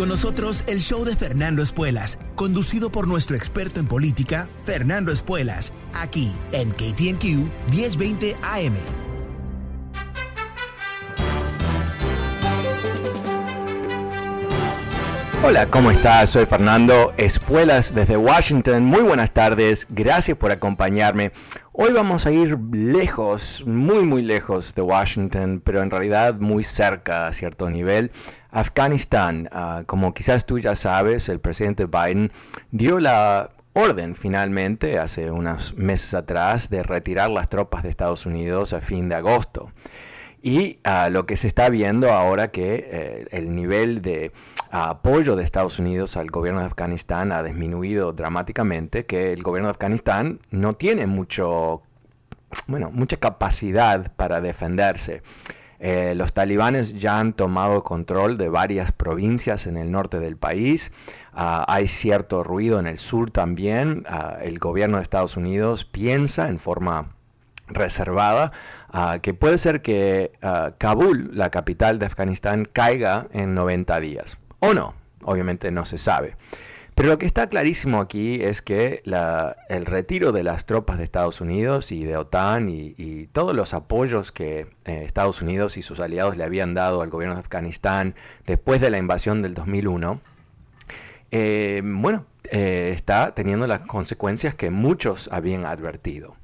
Con nosotros el show de Fernando Espuelas, conducido por nuestro experto en política, Fernando Espuelas, aquí en KTNQ 1020 AM. Hola, ¿cómo estás? Soy Fernando Espuelas desde Washington. Muy buenas tardes, gracias por acompañarme. Hoy vamos a ir lejos, muy muy lejos de Washington, pero en realidad muy cerca a cierto nivel. Afganistán, ah, como quizás tú ya sabes, el presidente Biden dio la orden finalmente, hace unos meses atrás, de retirar las tropas de Estados Unidos a fin de agosto. Y uh, lo que se está viendo ahora que eh, el nivel de uh, apoyo de Estados Unidos al gobierno de Afganistán ha disminuido dramáticamente, que el gobierno de Afganistán no tiene mucho, bueno, mucha capacidad para defenderse. Eh, los talibanes ya han tomado control de varias provincias en el norte del país. Uh, hay cierto ruido en el sur también. el gobierno de Estados Unidos piensa en forma reservada, uh, que puede ser que Kabul, la capital de Afganistán, caiga en 90 días. O no, obviamente no se sabe. Pero lo que está clarísimo aquí es que el retiro de las tropas de Estados Unidos y de OTAN y, y todos los apoyos que eh, Estados Unidos y sus aliados le habían dado al gobierno de Afganistán después de la invasión del 2001, eh, bueno, eh, está teniendo las consecuencias que muchos habían advertido.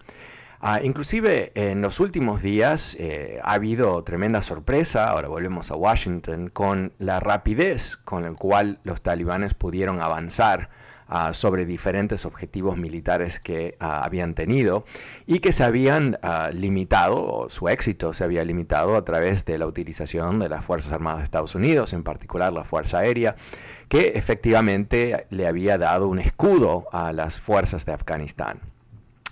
Uh, inclusive en los últimos días eh, ha habido tremenda sorpresa, ahora volvemos a Washington, con la rapidez con la cual los talibanes pudieron avanzar uh, sobre diferentes objetivos militares que uh, habían tenido y que se habían limitado, o su éxito se había limitado a través de la utilización de las Fuerzas Armadas de Estados Unidos, en particular la Fuerza Aérea, que efectivamente le había dado un escudo a las fuerzas de Afganistán.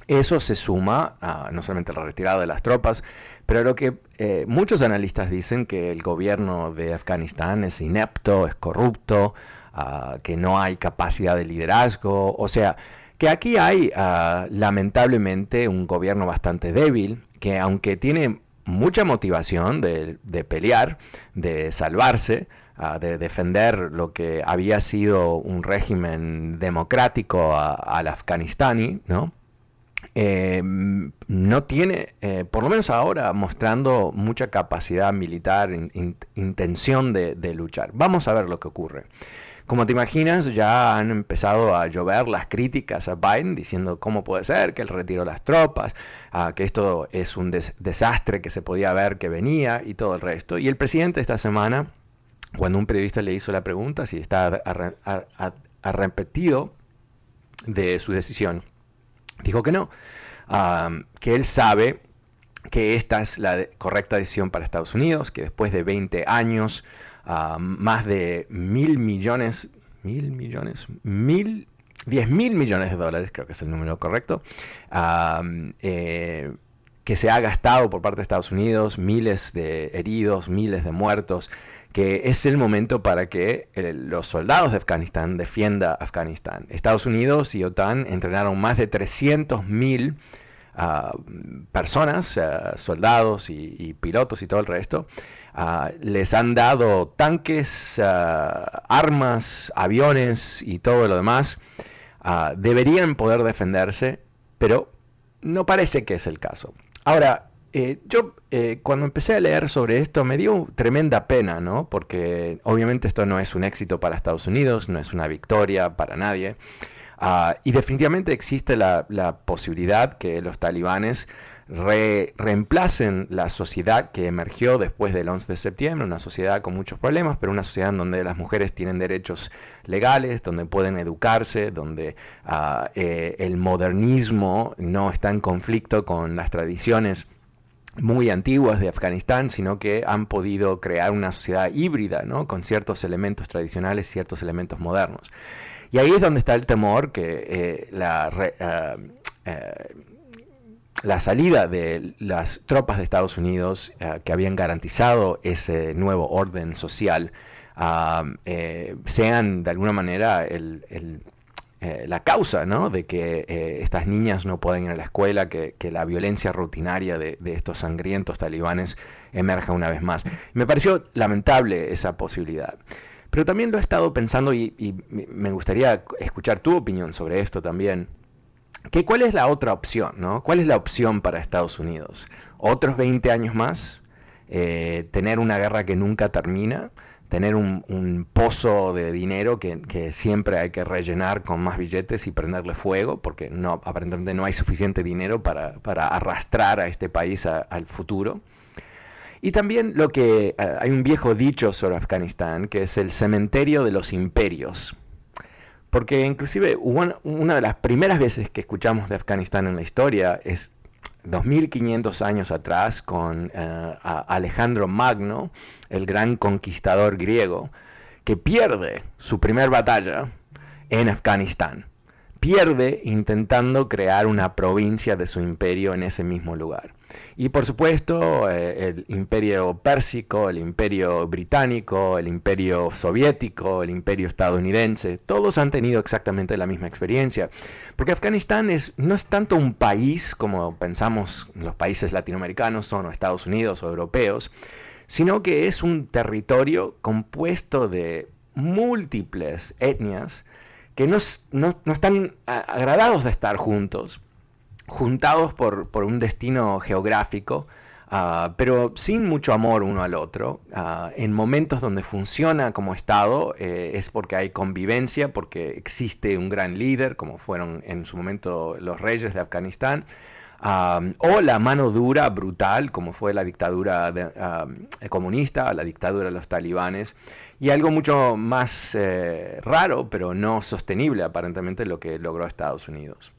Eso se suma a no solamente la retirada de las tropas, pero lo que eh, muchos analistas dicen que el gobierno de Afganistán es inepto, es corrupto, uh, que no hay capacidad de liderazgo, o sea, que aquí hay uh, lamentablemente un gobierno bastante débil, que aunque tiene mucha motivación de, de pelear, de salvarse, uh, de defender lo que había sido un régimen democrático al afganistani, ¿no? Eh, no tiene, eh, por lo menos ahora, mostrando mucha capacidad militar, intención de, luchar. Vamos a ver lo que ocurre. Como te imaginas, ya han empezado a llover las críticas a Biden diciendo cómo puede ser que él retiró las tropas, que esto es un desastre que se podía ver que venía y todo el resto. Y el presidente esta semana, cuando un periodista le hizo la pregunta si está arrepentido de su decisión, Dijo que no, que él sabe que esta es la correcta decisión para Estados Unidos, que después de 20 años, más de mil millones, mil millones, mil, 10 mil millones de dólares, creo que es el número correcto, eh, que se ha gastado por parte de Estados Unidos, miles de heridos, miles de muertos, que es el momento para que eh, los soldados de Afganistán defienda Afganistán. Estados Unidos y OTAN entrenaron más de 300.000 ah, personas, ah, soldados y, pilotos y todo el resto. Ah, les han dado tanques, armas, aviones y todo lo demás. deberían poder defenderse, pero no parece que es el caso. Ahora, eh, yo eh, cuando empecé a leer sobre esto me dio tremenda pena, ¿no? Porque obviamente esto no es un éxito para Estados Unidos, no es una victoria para nadie. Ah, y definitivamente existe la, posibilidad que los talibanes reemplacen la sociedad que emergió después del 11 de septiembre, una sociedad con muchos problemas, pero una sociedad en donde las mujeres tienen derechos legales, donde pueden educarse, donde ah, eh, el modernismo no está en conflicto con las tradiciones muy antiguas de Afganistán, sino que han podido crear una sociedad híbrida, ¿no? con ciertos elementos tradicionales, ciertos elementos modernos. Y ahí es donde está el temor que eh, la, eh, eh, la, salida de las tropas de Estados Unidos que habían garantizado ese nuevo orden social sean de alguna manera la causa ¿no? de que estas niñas no puedan ir a la escuela, que, la violencia rutinaria de, de, estos sangrientos talibanes emerja una vez más. Me pareció lamentable esa posibilidad. Pero también lo he estado pensando y, me gustaría escuchar tu opinión sobre esto también. Que ¿Cuál es la otra opción? ¿no? ¿Cuál es la opción para Estados Unidos? ¿Otros 20 años más? Eh, ¿Tener una guerra que nunca termina? ¿Tener un, pozo de dinero que, siempre hay que rellenar con más billetes y prenderle fuego? Porque no, aparentemente no hay suficiente dinero para, arrastrar a este país al futuro. Y también lo que eh, hay un viejo dicho sobre Afganistán, que es el cementerio de los imperios. Porque inclusive una de las primeras veces que escuchamos de Afganistán en la historia es 2500 años atrás con eh, Alejandro Magno, el gran conquistador griego, que pierde su primer batalla en Afganistán. Pierde intentando crear una provincia de su imperio en ese mismo lugar. Y por supuesto, eh, el imperio pérsico, el imperio británico, el imperio soviético, el imperio estadounidense, todos han tenido exactamente la misma experiencia. Porque Afganistán es, no es tanto un país como pensamos los países latinoamericanos son o Estados Unidos o europeos, sino que es un territorio compuesto de múltiples etnias que no, no, no están agradados de estar juntos, juntados por, un destino geográfico, ah, pero sin mucho amor uno al otro. Ah, en momentos donde funciona como Estado eh, es porque hay convivencia, porque existe un gran líder, como fueron en su momento los reyes de Afganistán. O la mano dura, brutal, como fue la dictadura comunista, la dictadura de los talibanes, y algo mucho más eh, raro, pero no sostenible aparentemente, lo que logró Estados Unidos.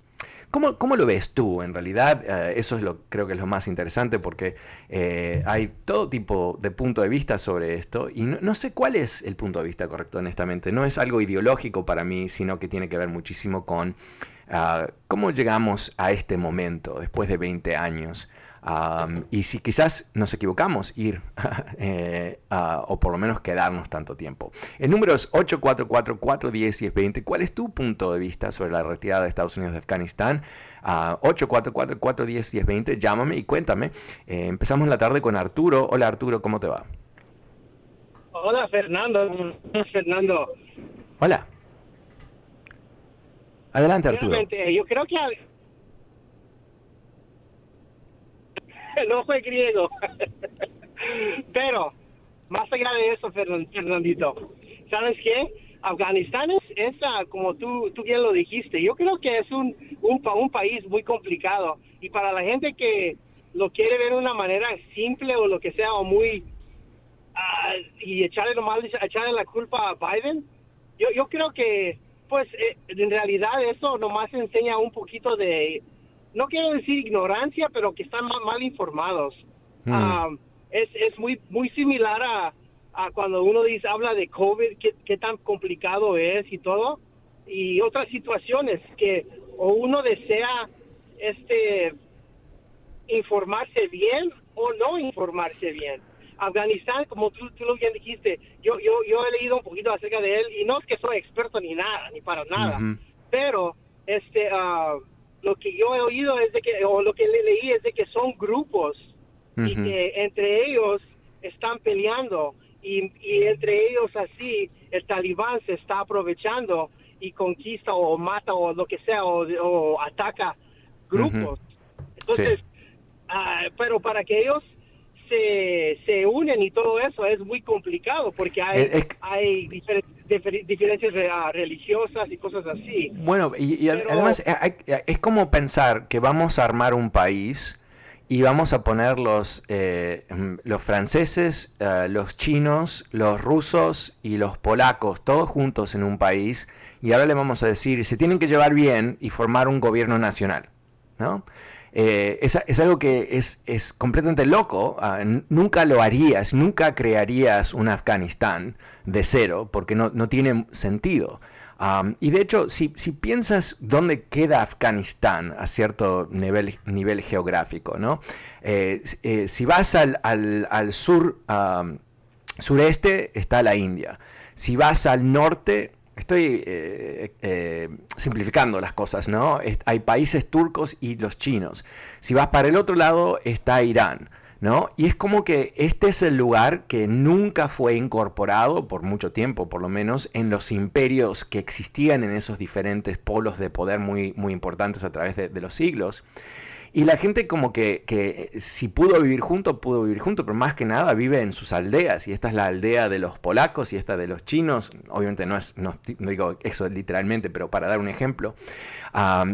¿Cómo, lo ves tú? En realidad, eh, eso es lo creo que es lo más interesante porque eh, hay todo tipo de punto de vista sobre esto y no, sé cuál es el punto de vista correcto, honestamente. No es algo ideológico para mí, sino que tiene que ver muchísimo con ah, cómo llegamos a este momento después de 20 años y si quizás nos equivocamos, ir eh, o por lo menos quedarnos tanto tiempo. El número es 844-410-1020. ¿Cuál es tu punto de vista sobre la retirada de Estados Unidos de Afganistán? Uh, 844-410-1020. Llámame y cuéntame. Eh, empezamos la tarde con Arturo. Hola Arturo, ¿cómo te va? Hola Fernando. Fernando. Hola. Adelante Arturo. Yo creo que no fue griego. Pero, más allá de eso, Fernandito, ¿sabes qué? Afganistán es, como tú, tú bien lo dijiste, yo creo que es un, un, un país muy complicado y para la gente que lo quiere ver de una manera simple o lo que sea, o muy... Uh, y echarle, echarle la culpa a Biden, yo, yo creo que, pues, eh, en realidad eso nomás enseña un poquito de no quiero decir ignorancia, pero que están mal, informados. Ah, es, es muy, muy similar a, a, cuando uno dice, habla de COVID, qué, tan complicado es y todo, y otras situaciones que o uno desea este informarse bien o no informarse bien. Afganistán, como tú, tú lo bien dijiste, yo, yo, yo he leído un poquito acerca de él y no es que soy experto ni nada, ni para nada, pero este uh, lo que yo he oído es de que, o lo que le leí es de que son grupos y que entre ellos están peleando y, entre ellos así el talibán se está aprovechando y conquista o mata o lo que sea o, ataca grupos. Entonces, ah, pero para que ellos se, se unen y todo eso es muy complicado porque hay, hay difer- difer- diferencias re- ah, religiosas y cosas así. Bueno, y, y Pero- además eh, es como pensar que vamos a armar un país y vamos a poner los, eh, mm, los franceses, eh, los chinos, los rusos y los polacos todos juntos en un país y ahora le vamos a decir, se tienen que llevar bien y formar un gobierno nacional, ¿no? Eh, es, es algo que es, es completamente loco, ah, nunca lo harías, nunca crearías un Afganistán de cero, porque no, no tiene sentido. Y de hecho, si, si piensas dónde queda Afganistán a cierto nivel, nivel geográfico, ¿no? Eh, eh, si vas al, al- al sur, sureste, está la India. Si vas al norte, estoy eh, eh, simplificando las cosas, ¿no? Hay países turcos y los chinos. Si vas para el otro lado, está Irán. ¿No? Y es como que este es el lugar que nunca fue incorporado, por mucho tiempo por lo menos, en los imperios que existían en esos diferentes polos de poder muy, muy importantes a través de los siglos. Y la gente como que, que eh, si pudo vivir junto, pudo vivir junto, pero más que nada vive en sus aldeas. Y esta es la aldea de los polacos y esta de los chinos. Obviamente no, es, no, digo eso literalmente, pero para dar un ejemplo.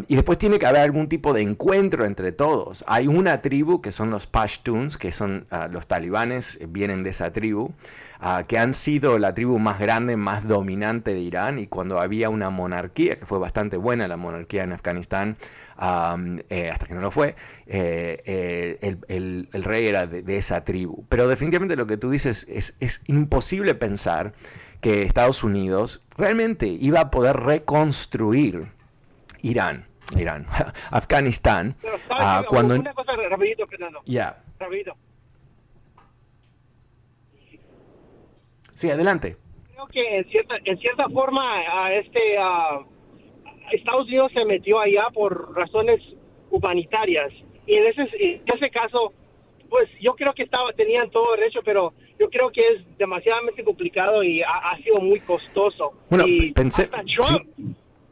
Y después tiene que haber algún tipo de encuentro entre todos. Hay una tribu que son los Pashtuns, que son ah, los talibanes, eh, vienen de esa tribu, ah, que han sido la tribu más grande, más dominante de Irán. Y cuando había una monarquía, que fue bastante buena la monarquía en Afganistán, eh, hasta que no lo fue, eh, eh, el, el- el rey era de, de esa tribu. Pero definitivamente lo que tú dices es, es imposible pensar que Estados Unidos realmente iba a poder reconstruir Irán, Irán, Afganistán, Pero, ¿sabes ah, cuando... Una cosa rapidito, Fernando. Ya, Rapidito. sí, adelante. Creo que en cierta, en cierta forma a este ah, Estados Unidos se metió allá por razones humanitarias. Y en ese en ese caso pues yo creo que estaba tenían todo derecho pero yo creo que es demasiadamente complicado y ha, ha sido muy costoso. Bueno, y pensé- hasta Trump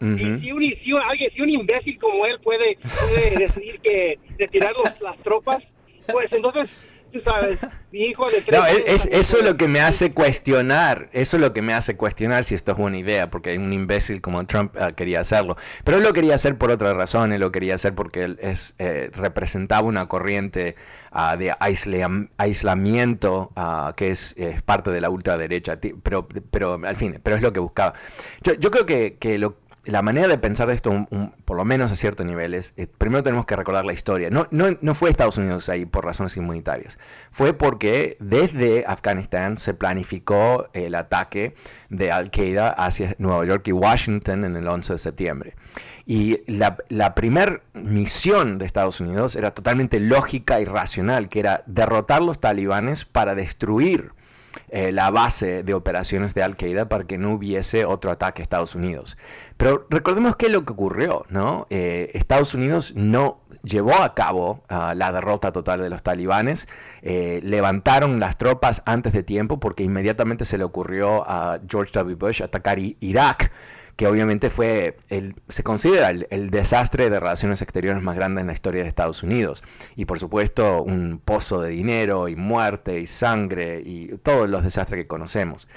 y si un, si alguien si un imbécil como él puede, puede decidir que retirar los- las tropas pues entonces tú sabes mi hijo de tres No, años es- eso es lo que me hace cuestionar, eso es lo que me hace cuestionar si esto es buena idea, porque un imbécil como Trump ah, quería hacerlo. Pero él lo quería hacer por otra razón, él lo quería hacer porque él es, eh, representaba una corriente ah, de aislam- aislamiento ah, que es, es parte de la ultraderecha, pero, pero al fin, pero es lo que buscaba. Yo, yo creo que, que lo, la manera de pensar de esto, por lo menos a cierto nivel, es, eh, primero tenemos que recordar la historia. No, fue Estados Unidos ahí por razones inmunitarias. Fue porque desde Afganistán se planificó el ataque de Al-Qaeda hacia Nueva York y Washington en el 11 de septiembre. Y la, la primer misión de Estados Unidos era totalmente lógica y racional, que era derrotar los talibanes para destruir eh, la base de operaciones de Al-Qaeda para que no hubiese otro ataque a Estados Unidos. Pero recordemos qué es lo que ocurrió, ¿no? Eh, Estados Unidos no llevó a cabo ah, la derrota total de los talibanes, eh, levantaron las tropas antes de tiempo porque inmediatamente se le ocurrió a George W. Bush atacar Irak que obviamente fue, el, se considera el, desastre de relaciones exteriores más grande en la historia de Estados Unidos. Y por supuesto un pozo de dinero y muerte y sangre y todos los desastres que conocemos.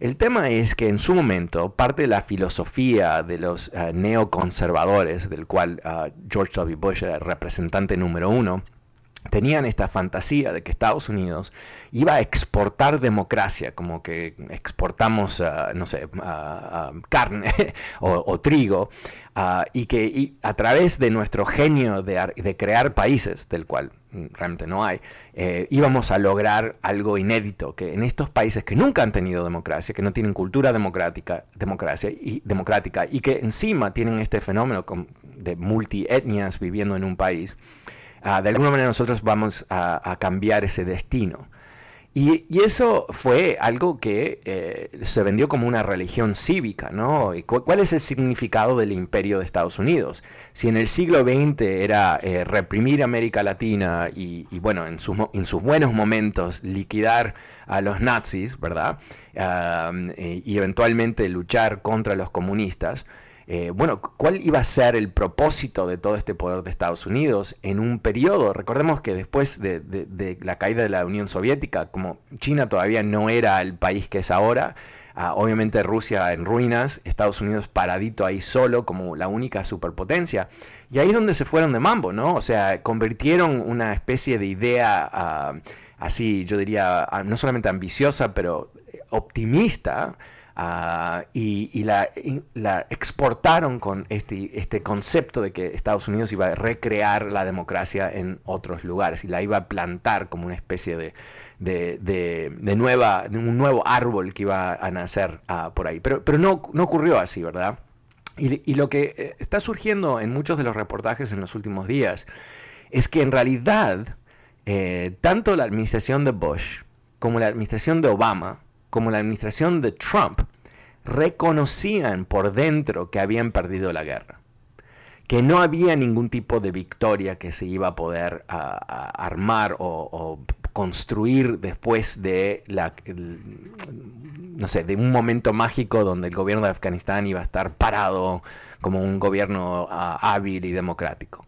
El tema es que en su momento parte de la filosofía de los eh, neoconservadores, del cual ah, George W. Bush era el representante número uno, tenían esta fantasía de que Estados Unidos iba a exportar democracia, como que exportamos, ah, no sé, ah, carne o, trigo, y que a través de nuestro genio de, de crear países, del cual mm, realmente no hay, eh, íbamos a lograr algo inédito, que en estos países que nunca han tenido democracia, que no tienen cultura democrática, democracia y, democrática, y que encima tienen este fenómeno de multietnias viviendo en un país, Ah, de alguna manera nosotros vamos a, cambiar ese destino. Y, eso fue algo que eh, se vendió como una religión cívica, ¿no? ¿Y cu- ¿Cuál es el significado del imperio de Estados Unidos? Si en el siglo XX era eh, reprimir América Latina y, bueno, en sus, buenos momentos liquidar a los nazis, ¿verdad? Ah, y eventualmente luchar contra los comunistas. Eh, bueno, ¿cuál iba a ser el propósito de todo este poder de Estados Unidos en un periodo? Recordemos que después de, la caída de la Unión Soviética, como China todavía no era el país que es ahora, ah, obviamente Rusia en ruinas, Estados Unidos paradito ahí solo como la única superpotencia, y ahí es donde se fueron de mambo, ¿no? O sea, convirtieron una especie de idea ah, así, yo diría, ah, no solamente ambiciosa, pero optimista, Ah, y, la, exportaron con este, este concepto de que Estados Unidos iba a recrear la democracia en otros lugares y la iba a plantar como una especie de, de, nueva, de un nuevo árbol que iba a nacer ah, por ahí. Pero, pero no, no ocurrió así, ¿verdad? Y, lo que eh, está surgiendo en muchos de los reportajes en los últimos días es que en realidad eh, tanto la administración de Bush como la administración de Obama como la administración de Trump reconocían por dentro que habían perdido la guerra, que no había ningún tipo de victoria que se iba a poder armar o, construir después de un momento mágico donde el gobierno de Afganistán iba a estar parado como un gobierno hábil y democrático.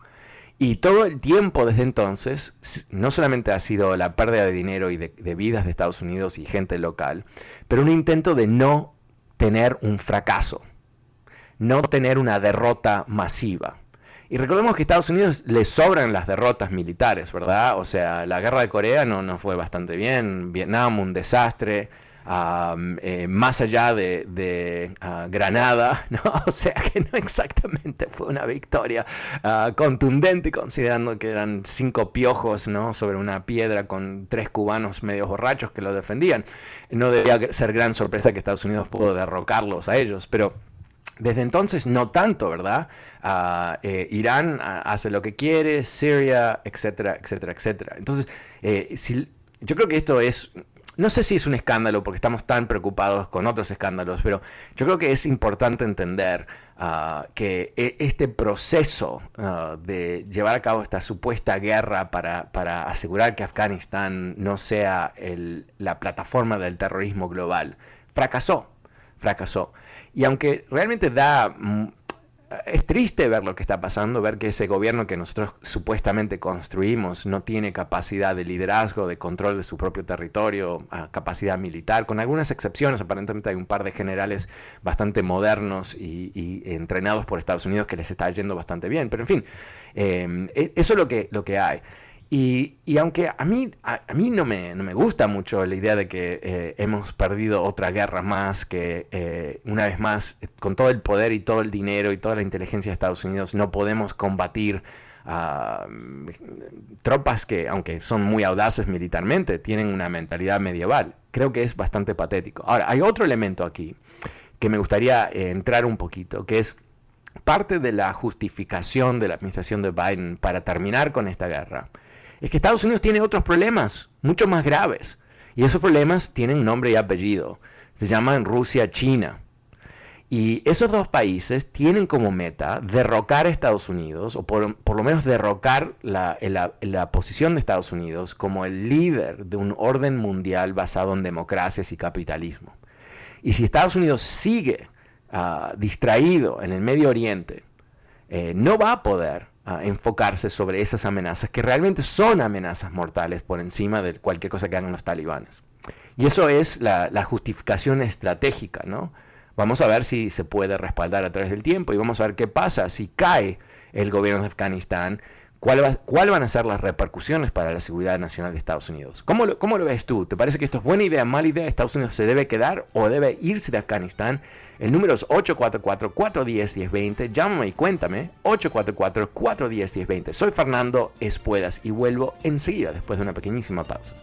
Y todo el tiempo desde entonces, no solamente ha sido la pérdida de dinero y de, vidas de Estados Unidos y gente local, pero un intento de no tener un fracaso, no tener una derrota masiva. Y recordemos que a Estados Unidos le sobran las derrotas militares, ¿verdad? O sea, la guerra de Corea no, no fue bastante bien, Vietnam un desastre, eh, más allá de, ah, Granada, ¿no? o sea que no exactamente fue una victoria ah, contundente considerando que eran cinco piojos sobre una piedra con tres cubanos medios borrachos que lo defendían. No debía ser gran sorpresa que Estados Unidos pudo derrocarlos a ellos, pero... Desde entonces no tanto, ¿verdad? Ah, eh, Irán hace lo que quiere, Siria, etcétera, etcétera, etcétera. Entonces, eh, yo creo que esto es no sé si es un escándalo porque estamos tan preocupados con otros escándalos, pero yo creo que es importante entender ah, que e, este proceso ah, de llevar a cabo esta supuesta guerra para, asegurar que Afganistán no sea la plataforma del terrorismo global, fracasó, fracasó. Y aunque realmente da mm, es triste ver lo que está pasando, ver que ese gobierno que nosotros supuestamente construimos no tiene capacidad de liderazgo, de control de su propio territorio, ah, capacidad militar, con algunas excepciones. Aparentemente hay un par de generales bastante modernos y, entrenados por Estados Unidos que les está yendo bastante bien. Pero en fin, eh, e, eso es lo que, lo que hay. Y, aunque a mí, a, mí no, me, no me gusta mucho la idea de que eh, hemos perdido otra guerra más, que eh, una vez más, con todo el poder y todo el dinero y toda la inteligencia de Estados Unidos, no podemos combatir a tropas que, aunque son muy audaces militarmente, tienen una mentalidad medieval. Creo que es bastante patético. Ahora, hay otro elemento aquí que me gustaría eh, entrar un poquito, que es parte de la justificación de la administración de Biden para terminar con esta guerra es que Estados Unidos tiene otros problemas, mucho más graves. Y esos problemas tienen nombre y apellido. Se llaman Rusia-China. Y esos dos países tienen como meta derrocar a Estados Unidos, o por, lo menos derrocar la, la, posición de Estados Unidos como el líder de un orden mundial basado en democracias y capitalismo. Y si Estados Unidos sigue ah, distraído en el Medio Oriente, eh, no va a poder enfocarse sobre esas amenazas, que realmente son amenazas mortales por encima de cualquier cosa que hagan los talibanes. Y eso es la, justificación estratégica, ¿no? Vamos a ver si se puede respaldar a través del tiempo y vamos a ver qué pasa si cae el gobierno de Afganistán ¿Cuáles van a ser las repercusiones para la seguridad nacional de Estados Unidos? ¿Cómo lo, ¿Cómo lo, ves tú? ¿Te parece que esto es buena idea, mala idea? ¿Estados Unidos se debe quedar o debe irse de Afganistán? El número es 844-410-1020. Llámame y cuéntame. 844-410-1020. Soy Fernando Espuelas y vuelvo enseguida después de una pequeñísima pausa.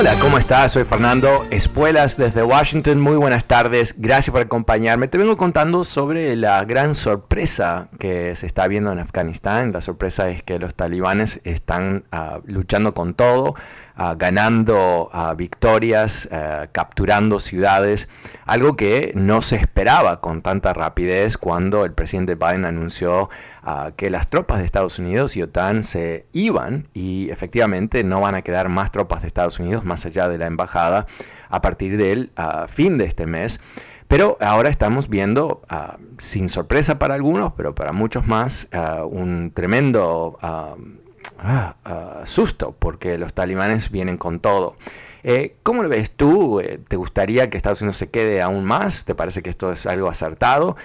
Hola, ¿cómo estás? Soy Fernando Espuelas desde Washington. Muy buenas tardes. Gracias por acompañarme. Te vengo contando sobre la gran sorpresa que se está viendo en Afganistán. La sorpresa es que los talibanes están ah, luchando con todo ah, ganando ah, victorias, ah, capturando ciudades, algo que no se esperaba con tanta rapidez cuando el presidente Biden anunció que las tropas de Estados Unidos y OTAN se iban y efectivamente no van a quedar más tropas de Estados Unidos más allá de la embajada a partir del fin de este mes. Pero ahora estamos viendo, sin sorpresa para algunos, pero para muchos más, un tremendo ah, susto, porque los talibanes vienen con todo. Eh, ¿Cómo lo ves tú? Eh, ¿Te gustaría que Estados Unidos se quede aún más? ¿Te parece que esto es algo acertado?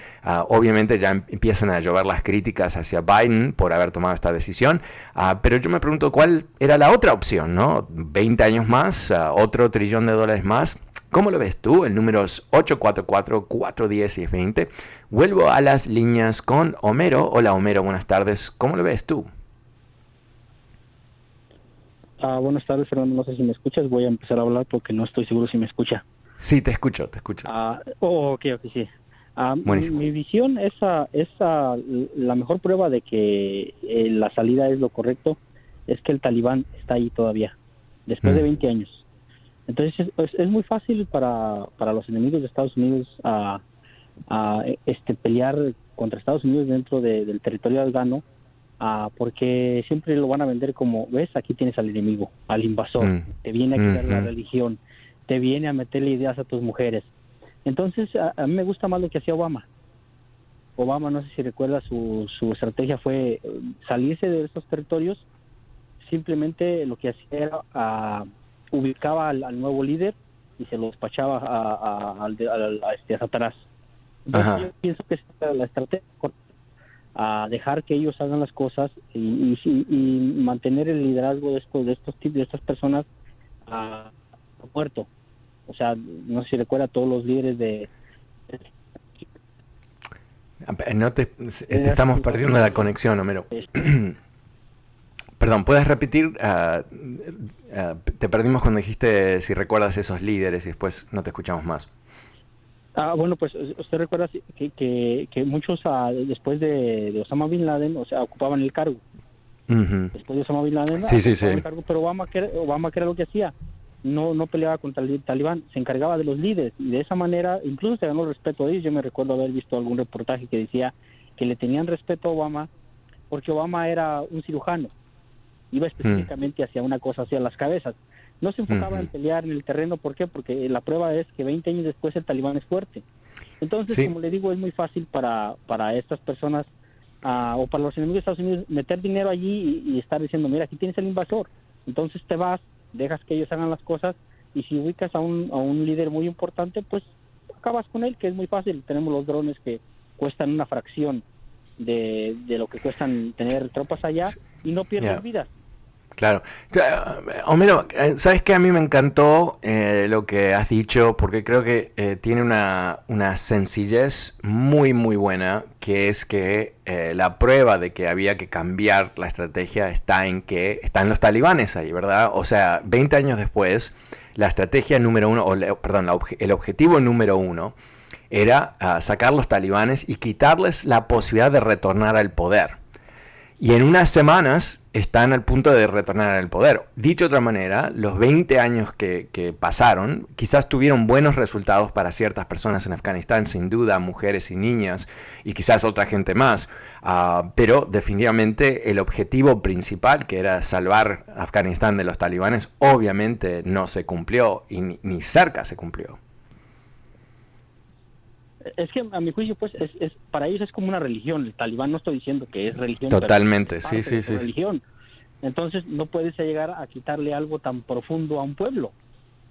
obviamente ya em, empiezan a llover las críticas hacia Biden por haber tomado esta decisión, pero yo me pregunto cuál era la otra opción, ¿no? 20 años más, otro trillón de dólares más. ¿Cómo lo ves tú? El número es 844-410 y 20. Vuelvo a las líneas con Homero. Hola Homero, buenas tardes. ¿Cómo lo ves tú? Ah, buenas tardes, Fernando. No sé si me escuchas. Voy a empezar a hablar porque no estoy seguro si me escucha. Sí, te escucho, te escucho. Ah, oh, ok, ok, sí. Ah, mi, visión es, es la mejor prueba de que eh, la salida es lo correcto, es que el talibán está ahí todavía, después de 20 mm. años. Entonces es, muy fácil para, para, los enemigos de Estados Unidos a, este, pelear contra Estados Unidos dentro del territorio afgano porque siempre lo van a vender como, ves, aquí tienes al enemigo, al invasor, mm. te viene a quitar la religión, te viene a meterle ideas a tus mujeres. Entonces a, mí me gusta más lo que hacía Obama. Obama, no sé si recuerda, su, su estrategia fue eh, salirse de esos territorios, simplemente lo que hacía era... a ubicaba al, nuevo líder y se lo despachaba a, a, este, Satanás. yo pienso que es la estrategia a dejar que ellos hagan las cosas y, y, mantener el liderazgo de estos de estos de estas personas a, muerto o sea no sé si recuerda a todos los líderes de no te, te estamos perdiendo la conexión Homero este, Perdón, ¿puedes repetir? Ah, ah, te perdimos cuando dijiste si recuerdas esos líderes y después no te escuchamos más. Ah, bueno, pues usted recuerda que, que, muchos ah, después de, Osama Bin Laden, o sea, ocupaban el cargo. Después de Osama Bin Laden, sí, sí, sí. pero Obama, que, Obama, era lo que hacía? No, no peleaba contra el talibán, se encargaba de los líderes y de esa manera incluso se ganó el respeto de ellos. Yo me recuerdo haber visto algún reportaje que decía que le tenían respeto a Obama porque Obama era un cirujano iba específicamente hacia una cosa, hacia las cabezas. No se enfocaba en pelear en el terreno, ¿por qué? Porque la prueba es que 20 años después el talibán es fuerte. Entonces, como le digo, es muy fácil para, para estas personas ah, o para los enemigos de Estados Unidos meter dinero allí y, estar diciendo, mira, aquí tienes el invasor. Entonces te vas, dejas que ellos hagan las cosas y si ubicas a un, a un líder muy importante, pues acabas con él, que es muy fácil. Tenemos los drones que cuestan una fracción de, de lo que cuestan tener tropas allá y no pierdes vidas. Claro. Homero, eh, ¿sabes qué? A mí me encantó eh, lo que has dicho porque creo que eh, tiene una, una, sencillez muy, muy buena, que es que la prueba de que había que cambiar la estrategia está en que están los talibanes ahí, ¿verdad? O sea, 20 años después, la estrategia número uno, o, perdón, el objetivo número uno era ah, sacar los talibanes y quitarles la posibilidad de retornar al poder. Y en unas semanas están al punto de retornar al poder. Dicho de otra manera, los 20 años que, pasaron quizás tuvieron buenos resultados para ciertas personas en Afganistán, sin duda, mujeres y niñas, y quizás otra gente más. Ah, pero definitivamente el objetivo principal, que era salvar Afganistán de los talibanes, obviamente no se cumplió y ni cerca se cumplió es que a mi juicio pues es, para ellos es como una religión el talibán no estoy diciendo que es religión totalmente sí sí sí. religión. Entonces no puedes llegar a quitarle algo tan profundo a un pueblo.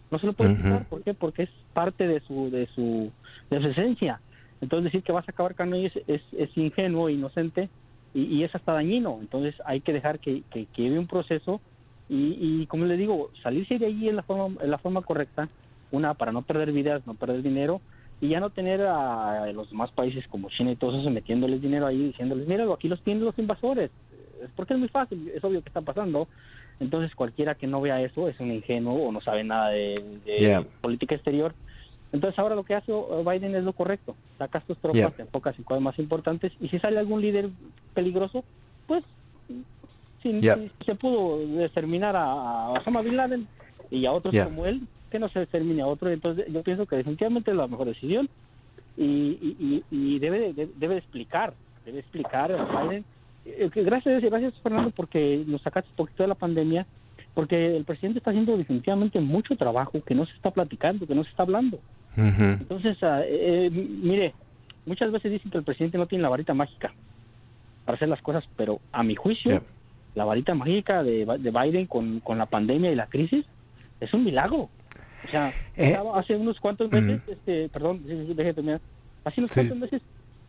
No se lo puedes quitar ¿por qué? porque es parte de su de su de su esencia. Entonces decir que vas a acabar con ellos es, es, ingenuo inocente y, y, es hasta dañino. Entonces hay que dejar que, que, que un proceso y, y como le digo salirse de allí en la forma en la forma correcta. Una para no perder vidas no perder dinero y ya no tener a los demás países como China y todos eso metiéndoles dinero ahí, diciéndoles, mira, aquí los tienen los invasores, es porque es muy fácil, es obvio que está pasando. Entonces cualquiera que no vea eso es un ingenuo o no sabe nada de, política exterior. Entonces ahora lo que hace Biden es lo correcto, sacas tus tropas, te enfocas en cosas más importantes y si sale algún líder peligroso, pues si, se pudo determinar a, Osama Bin Laden y a otros como él, que no se determine a otro. Entonces yo pienso que definitivamente es la mejor decisión y, y, debe, debe explicar, debe explicar a Biden. Eh, gracias, gracias Fernando porque nos sacaste un poquito de la pandemia, porque el presidente está haciendo definitivamente mucho trabajo que no se está platicando, que no se está hablando. Entonces, ah, eh, mire, muchas veces dicen que el presidente no tiene la varita mágica para hacer las cosas, pero a mi juicio, la varita mágica de, de Biden con, con la pandemia y la crisis es un milagro. O sea, eh, hace unos cuantos meses, este, perdón, déjeme terminar, hace unos cuantos meses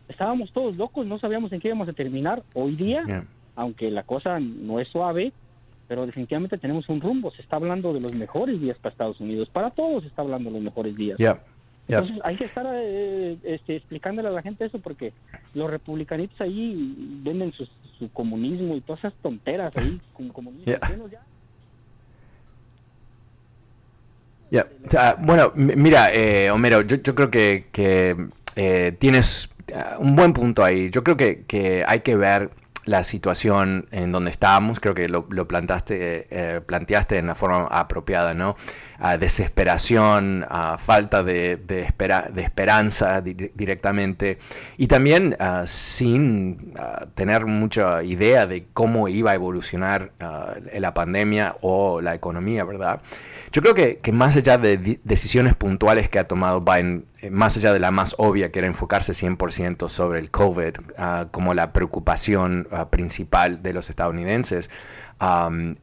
estábamos todos locos, no sabíamos en qué íbamos a terminar. Hoy día, aunque la cosa no es suave, pero definitivamente tenemos un rumbo. Se está hablando de los mejores días para Estados Unidos. Para todos se está hablando de los mejores días. Entonces hay que estar eh, este, explicándole a la gente eso porque los republicanitos ahí venden su, comunismo y todas esas tonteras ahí como comunismo. bueno, mira, eh, Homero, yo, creo que, eh, tienes uh, un buen punto ahí. Yo creo que, hay que ver la situación en donde estábamos, creo que lo, plantaste, eh, planteaste en la forma apropiada, ¿no? Desesperación, falta de, de, esperanza directamente y también ah, sin ah, tener mucha idea de cómo iba a evolucionar ah, la pandemia o la economía, ¿verdad? Yo creo que, que más allá de decisiones puntuales que ha tomado Biden, eh, más allá de la más obvia, que era enfocarse 100% sobre el COVID como la preocupación principal de los estadounidenses,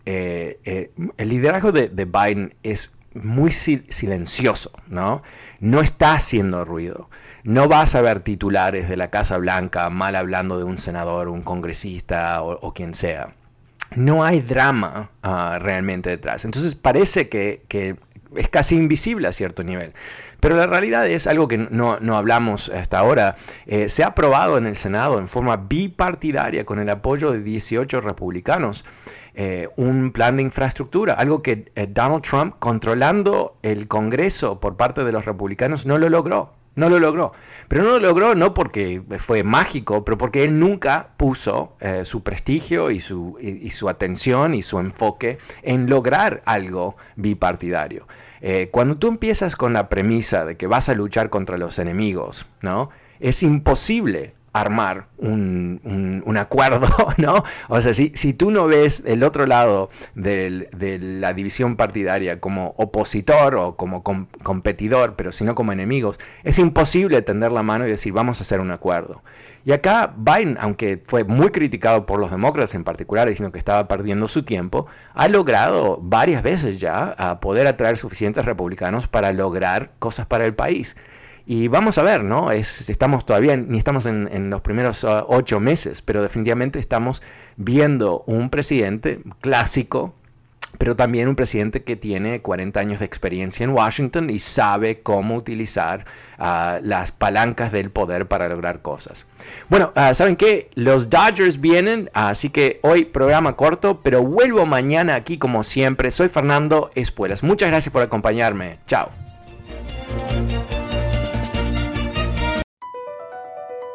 eh, eh, el liderazgo de, de Biden es muy silencioso, ¿no? No está haciendo ruido. No vas a ver titulares de la Casa Blanca mal hablando de un senador, un congresista o, quien sea. No hay drama ah, realmente detrás. Entonces parece que, es casi invisible a cierto nivel. Pero la realidad es algo que no, hablamos hasta ahora. Eh, se ha aprobado en el Senado en forma bipartidaria con el apoyo de 18 republicanos. Eh, un plan de infraestructura, algo que eh, Donald Trump, controlando el Congreso por parte de los republicanos, no lo logró. No lo logró. Pero no lo logró no porque fue mágico, pero porque él nunca puso eh, su prestigio y su, y, su, atención y su enfoque en lograr algo bipartidario. cuando tú empiezas con la premisa de que vas a luchar contra los enemigos, ¿no? Es imposible armar un, un, acuerdo, ¿no? O sea, si, si tú no ves el otro lado de la división partidaria como opositor o como competidor, pero sino como enemigos, es imposible tender la mano y decir vamos a hacer un acuerdo. Y acá Biden, aunque fue muy criticado por los demócratas en particular, diciendo que estaba perdiendo su tiempo, ha logrado varias veces ya a poder atraer suficientes republicanos para lograr cosas para el país. Y vamos a ver, ¿no? Es, estamos todavía, ni estamos en, los primeros ah, ocho meses, pero definitivamente estamos viendo un presidente clásico, pero también un presidente que tiene 40 años de experiencia en Washington y sabe cómo utilizar ah, las palancas del poder para lograr cosas. Bueno, ah, ¿saben qué? Los Dodgers vienen, así que hoy programa corto, pero vuelvo mañana aquí como siempre. Soy Fernando Espuelas. Muchas gracias por acompañarme. Chao.